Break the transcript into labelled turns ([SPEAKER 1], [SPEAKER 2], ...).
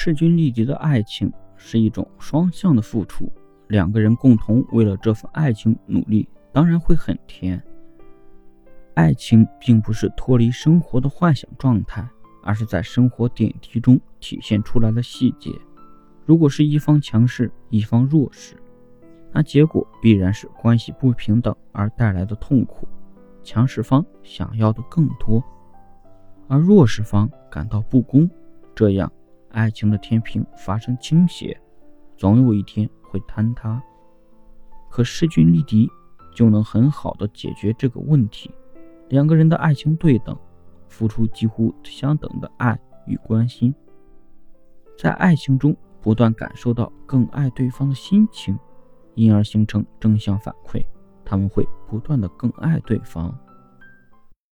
[SPEAKER 1] 势均力敌的爱情是一种双向的付出，两个人共同为了这份爱情努力，当然会很甜。爱情并不是脱离生活的幻想状态，而是在生活点滴中体现出来的细节。如果是一方强势，一方弱势，那结果必然是关系不平等而带来的痛苦。强势方想要的更多，而弱势方感到不公，这样。爱情的天平发生倾斜，总有一天会坍塌。可势均力敌就能很好的解决这个问题。两个人的爱情对等，付出几乎相等的爱与关心，在爱情中不断感受到更爱对方的心情，因而形成正向反馈。他们会不断的更爱对方。